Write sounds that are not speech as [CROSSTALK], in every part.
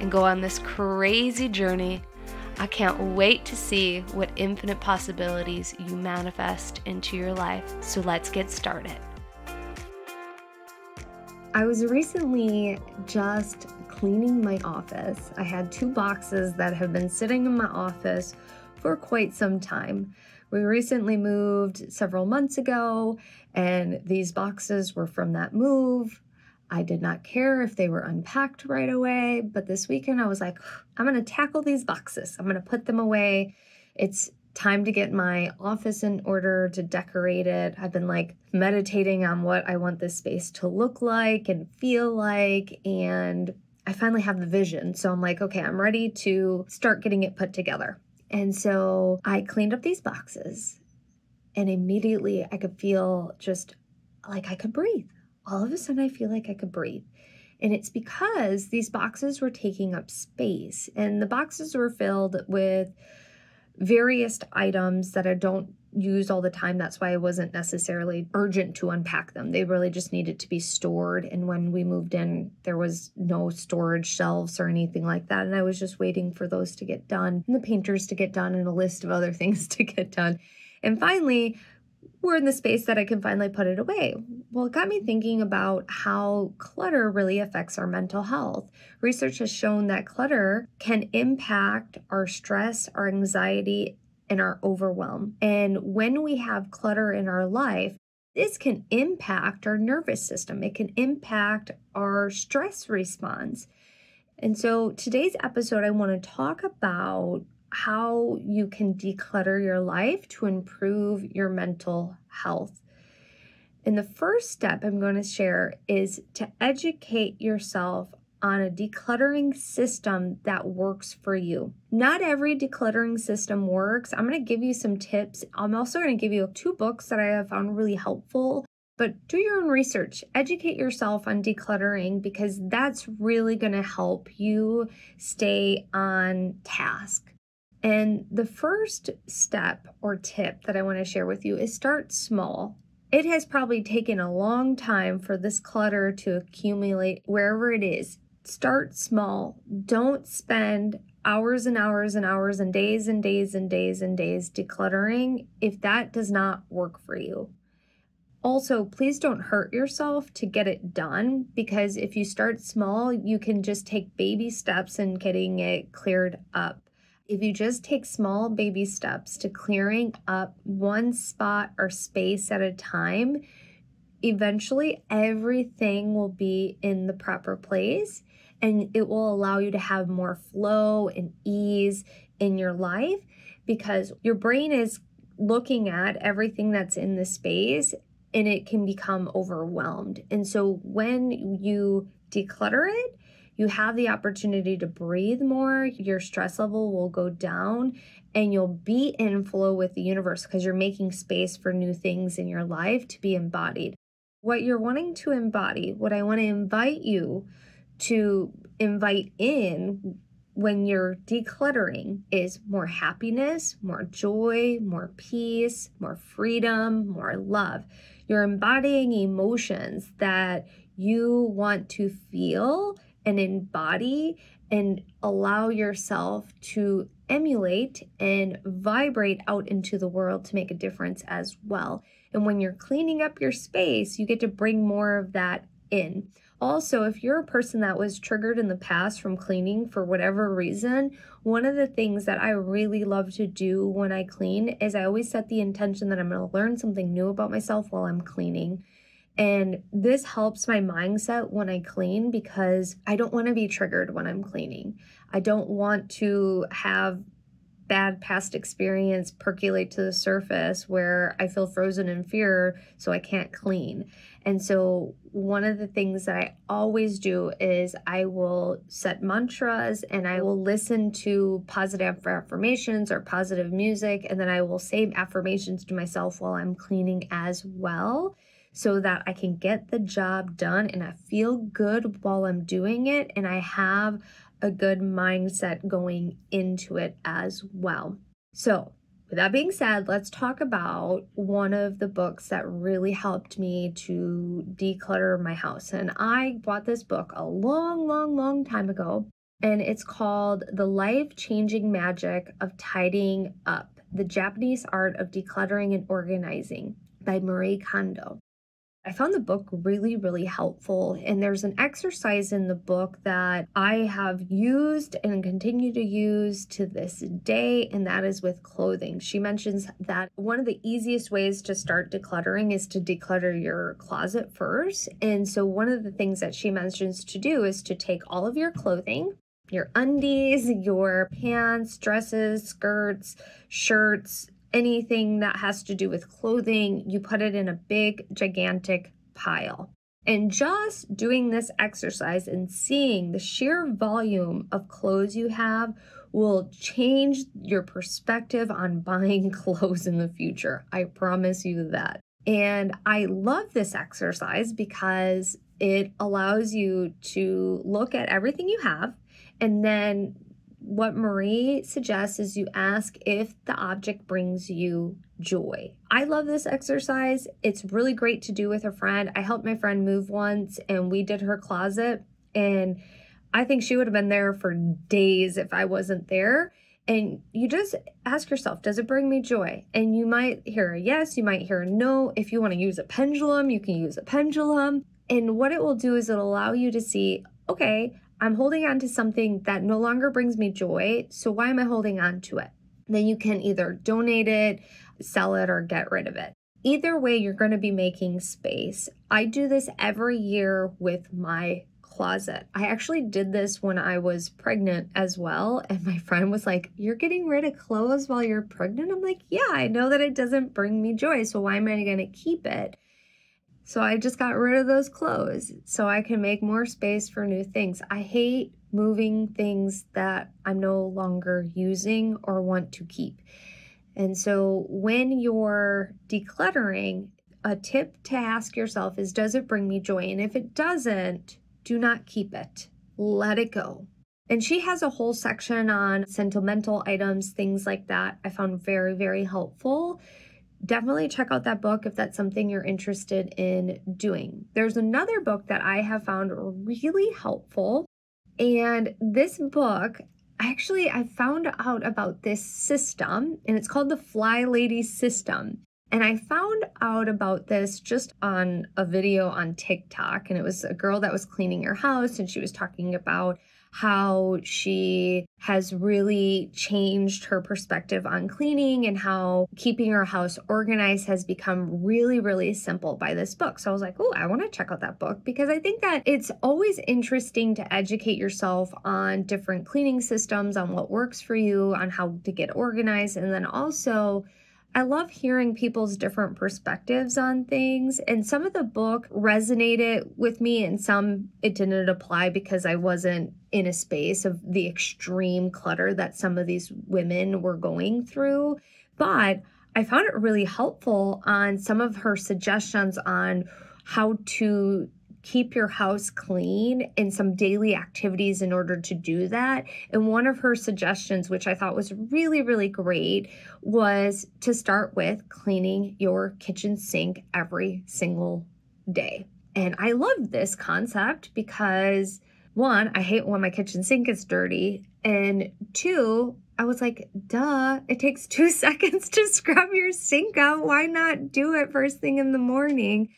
and go on this crazy journey. I can't wait to see what infinite possibilities you manifest into your life. So let's get started. I was recently just cleaning my office. I had two boxes that have been sitting in my office for quite some time. We recently moved several months ago, and these boxes were from that move. I did not care if they were unpacked right away, but this weekend I was like, I'm going to tackle these boxes. I'm going to put them away. It's time to get my office in order to decorate it. I've been like meditating on what I want this space to look like and feel like. And I finally have the vision. So I'm like, okay, I'm ready to start getting it put together. And so I cleaned up these boxes and immediately I could feel just like I could breathe all of a sudden I feel like I could breathe. And it's because these boxes were taking up space, and the boxes were filled with various items that I don't use all the time. That's why I wasn't necessarily urgent to unpack them. They really just needed to be stored. And when we moved in, there was no storage shelves or anything like that. And I was just waiting for those to get done and the painters to get done and a list of other [LAUGHS] things to get done. And finally, we're in the space that I can finally put it away. Well, it got me thinking about how clutter really affects our mental health. Research has shown that clutter can impact our stress, our anxiety, and our overwhelm. And when we have clutter in our life, this can impact our nervous system. It can impact our stress response. And so today's episode, I want to talk about how you can declutter your life to improve your mental health. And the first step I'm going to share is to educate yourself on a decluttering system that works for you. Not every decluttering system works. I'm going to give you some tips. I'm also going to give you two books that I have found really helpful. But do your own research, educate yourself on decluttering because that's really going to help you stay on task. And the first step or tip that I want to share with you is start small. It has probably taken a long time for this clutter to accumulate wherever it is. Start small. Don't spend hours and hours and hours and days and days and days and days decluttering if that does not work for you. Also, please don't hurt yourself to get it done because if you start small, you can just take baby steps in getting it cleared up. If you just take small baby steps to clearing up one spot or space at a time, eventually everything will be in the proper place and it will allow you to have more flow and ease in your life because your brain is looking at everything that's in the space and it can become overwhelmed. And so when you declutter it, you have the opportunity to breathe more, your stress level will go down, and you'll be in flow with the universe because you're making space for new things in your life to be embodied. What you're wanting to embody, what I want to invite you to invite in when you're decluttering is more happiness, more joy, more peace, more freedom, more love. You're embodying emotions that you want to feel and embody and allow yourself to emulate and vibrate out into the world to make a difference as well. And when you're cleaning up your space, you get to bring more of that in. Also, if you're a person that was triggered in the past from cleaning for whatever reason, one of the things that I really love to do when I clean is I always set the intention that I'm going to learn something new about myself while I'm cleaning. And this helps my mindset when I clean because I don't want to be triggered when I'm cleaning. I don't want to have bad past experience percolate to the surface where I feel frozen in fear, so I can't clean. And so, one of the things that I always do is I will set mantras and I will listen to positive affirmations or positive music, and then I will say affirmations to myself while I'm cleaning as well so that I can get the job done and I feel good while I'm doing it and I have a good mindset going into it as well. So, with that being said, let's talk about one of the books that really helped me to declutter my house. And I bought this book a long, long, long time ago, and it's called The Life Changing Magic of Tidying Up The Japanese Art of Decluttering and Organizing by Marie Kondo. I found the book really, really helpful. And there's an exercise in the book that I have used and continue to use to this day, and that is with clothing. She mentions that one of the easiest ways to start decluttering is to declutter your closet first. And so, one of the things that she mentions to do is to take all of your clothing, your undies, your pants, dresses, skirts, shirts, anything that has to do with clothing, you put it in a big, gigantic pile. And just doing this exercise and seeing the sheer volume of clothes you have will change your perspective on [LAUGHS] buying clothes in the future. I promise you that. And I love this exercise because it allows you to look at everything you have and then what Marie suggests is you ask if the object brings you joy. I love this exercise. It's really great to do with a friend. I helped my friend move once and we did her closet and I think she would have been there for days if I wasn't there. And you just ask yourself, does it bring me joy? And you might hear a yes, you might hear a no. If you want to use a pendulum, you can use a pendulum. And what it will do is it'll allow you to see, okay, I'm holding on to something that no longer brings me joy. So why am I holding on to it? Then you can either donate it, sell it, or get rid of it. Either way, you're going to be making space. I do this every year with my closet. I actually did this when I was pregnant as well. And my friend was like, You're getting rid of clothes while you're pregnant? I'm like, Yeah, I know that it doesn't bring me joy. So why am I going to keep it? So I just got rid of those clothes so I can make more space for new things. I hate moving things that I'm no longer using or want to keep. And so when you're decluttering, a tip to ask yourself is Does it bring me joy? And if it doesn't, do not keep it, let it go. And she has a whole section on sentimental items, things like that. I found very, very helpful definitely check out that book if that's something you're interested in doing. There's another book that I have found really helpful. And this book, actually, I found out about this system, and it's called the Fly Lady System. And I found out about this just on a video on TikTok. And it was a girl that was cleaning her house, and she was talking about how she has really changed her perspective on cleaning and how keeping her house organized has become really, really simple by this book. So I was like, oh, I want to check out that book because I think that it's always interesting to educate yourself on different cleaning systems, on what works for you, on how to get organized, and then also I love hearing people's different perspectives on things. And some of the book resonated with me, and some it didn't apply because I wasn't in a space of the extreme clutter that some of these women were going through. But I found it really helpful on some of her suggestions on how to keep your house clean and some daily activities in order to do that. And one of her suggestions, which I thought was really, really great, was to start with cleaning your kitchen sink every single day. And I love this concept because one, I hate when my kitchen sink is dirty. And two, I was like, duh, it takes [LAUGHS] two seconds to scrub your sink out. Why not do it first thing in the morning?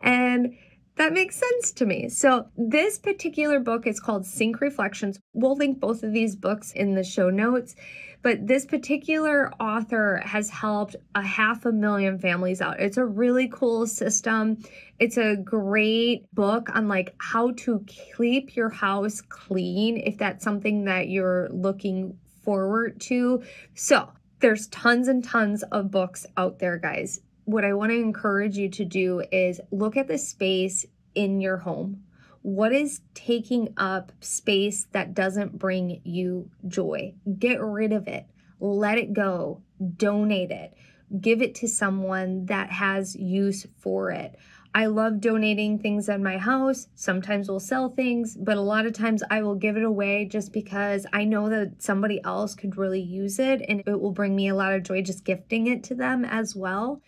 And that makes sense to me. So, this particular book is called Sink Reflections. We'll link both of these books in the show notes. But this particular author has helped a half a million families out. It's a really cool system. It's a great book on like how to keep your house clean if that's something that you're looking forward to. So, there's tons and tons of books out there, guys. What I want to encourage you to do is look at the space in your home. What is taking up space that doesn't bring you joy? Get rid of it. Let it go. Donate it. Give it to someone that has use for it. I love donating things at my house. Sometimes we'll sell things, but a lot of times I will give it away just because I know that somebody else could really use it and it will bring me a lot of joy just gifting it to them as well.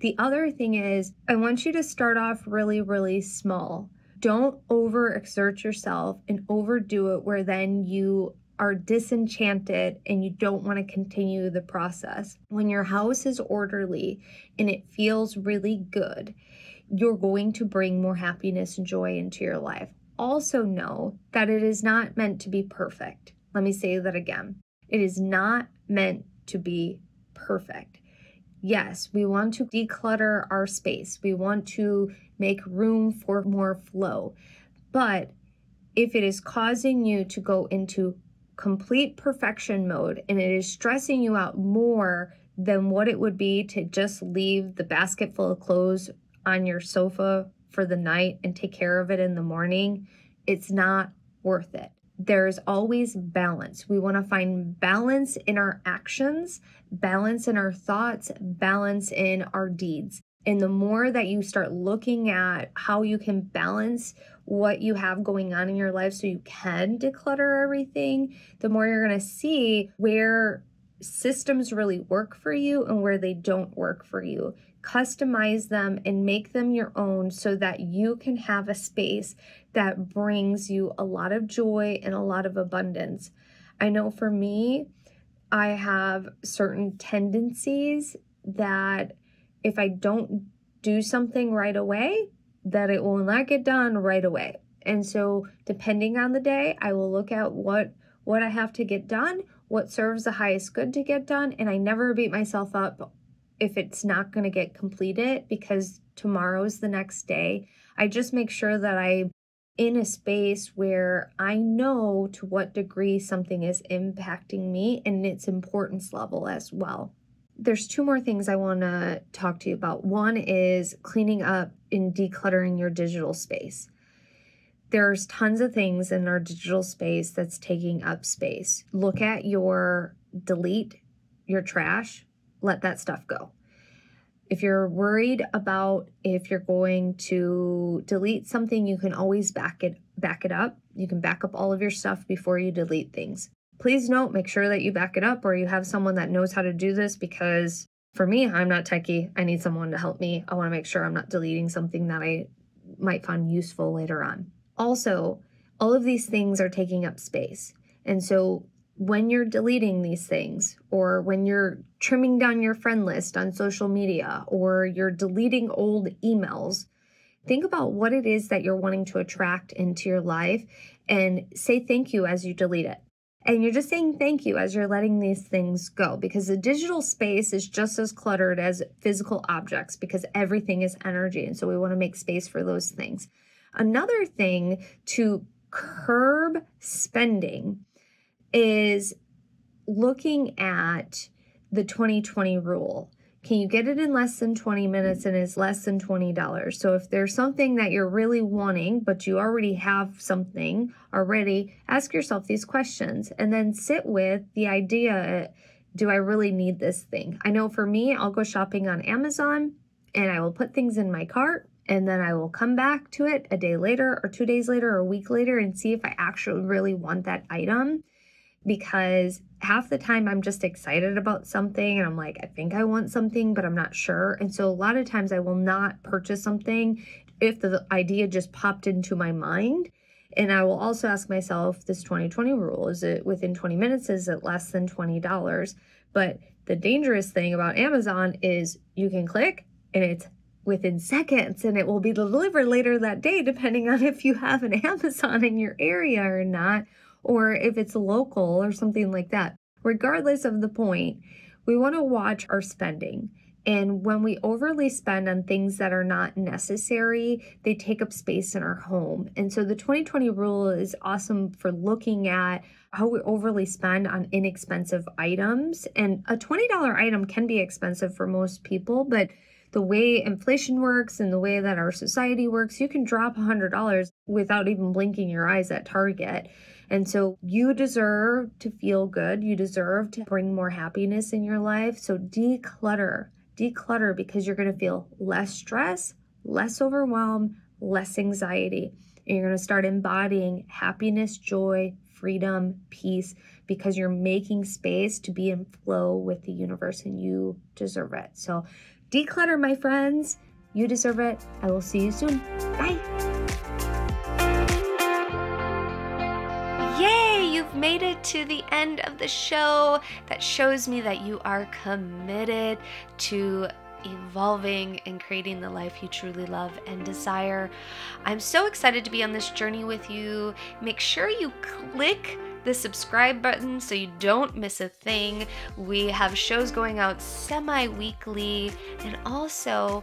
The other thing is, I want you to start off really, really small. Don't overexert yourself and overdo it where then you are disenchanted and you don't want to continue the process. When your house is orderly and it feels really good, you're going to bring more happiness and joy into your life. Also, know that it is not meant to be perfect. Let me say that again. It is not meant to be perfect. Yes, we want to declutter our space, we want to make room for more flow. But if it is causing you to go into complete perfection mode and it is stressing you out more than what it would be to just leave the basket full of clothes on your sofa for the night and take care of it in the morning, it's not worth it. There's always balance. We want to find balance in our actions, balance in our thoughts, balance in our deeds. And the more that you start looking at how you can balance what you have going on in your life so you can declutter everything, the more you're going to see where systems really work for you and where they don't work for you customize them and make them your own so that you can have a space that brings you a lot of joy and a lot of abundance. I know for me, I have certain tendencies that if I don't do something right away, that it will not get done right away. And so depending on the day, I will look at what what I have to get done, what serves the highest good to get done, and I never beat myself up if it's not going to get completed because tomorrow's the next day. I just make sure that I'm in a space where I know to what degree something is impacting me and its importance level as well. There's two more things I want to talk to you about. One is cleaning up and decluttering your digital space. There's tons of things in our digital space that's taking up space. Look at your delete your trash, let that stuff go. If you're worried about if you're going to delete something, you can always back it back it up. You can back up all of your stuff before you delete things. Please note, make sure that you back it up or you have someone that knows how to do this because for me, I'm not techie. I need someone to help me. I want to make sure I'm not deleting something that I might find useful later on. Also, all of these things are taking up space. And so when you're deleting these things or when you're trimming down your friend list on social media or you're deleting old emails, think about what it is that you're wanting to attract into your life and say thank you as you delete it. And you're just saying thank you as you're letting these things go because the digital space is just as cluttered as physical objects because everything is energy. And so we want to make space for those things. Another thing to curb spending is looking at the 2020 rule. Can you get it in less than 20 minutes and it's less than $20? So if there's something that you're really wanting, but you already have something already, ask yourself these questions and then sit with the idea do I really need this thing? I know for me, I'll go shopping on Amazon and I will put things in my cart and then I will come back to it a day later or two days later or a week later and see if I actually really want that item because half the time I'm just excited about something and I'm like, I think I want something, but I'm not sure. And so a lot of times I will not purchase something if the idea just popped into my mind. And I will also ask myself this 2020 rule is it within 20 minutes? Is it less than $20? But the dangerous thing about Amazon is you can click and it's within seconds and it will be delivered later that day, depending on if you have an [LAUGHS] Amazon in your area or not or if it's local or something like that. Regardless of the point, we want to watch our spending. And when we overly spend on things that are not necessary, they take up space in our home. And so the 2020 rule is awesome for looking at how we overly spend on inexpensive items. And a $20 item can be expensive for most people, but the way inflation works and the way that our society works, you can drop $100 without even blinking your eyes at Target. And so you deserve to feel good. You deserve to bring more happiness in your life. So declutter, declutter because you're going to feel less stress, less overwhelm, less anxiety. And you're going to start embodying happiness, joy, freedom, peace, because you're making space to be in flow with the universe and you deserve it. So declutter, my friends. You deserve it. I will see you soon. Bye. Yay, you've made it to the end of the show. That shows me that you are committed to evolving and creating the life you truly love and desire. I'm so excited to be on this journey with you. Make sure you click the subscribe button so you don't miss a thing. We have shows going out semi weekly, and also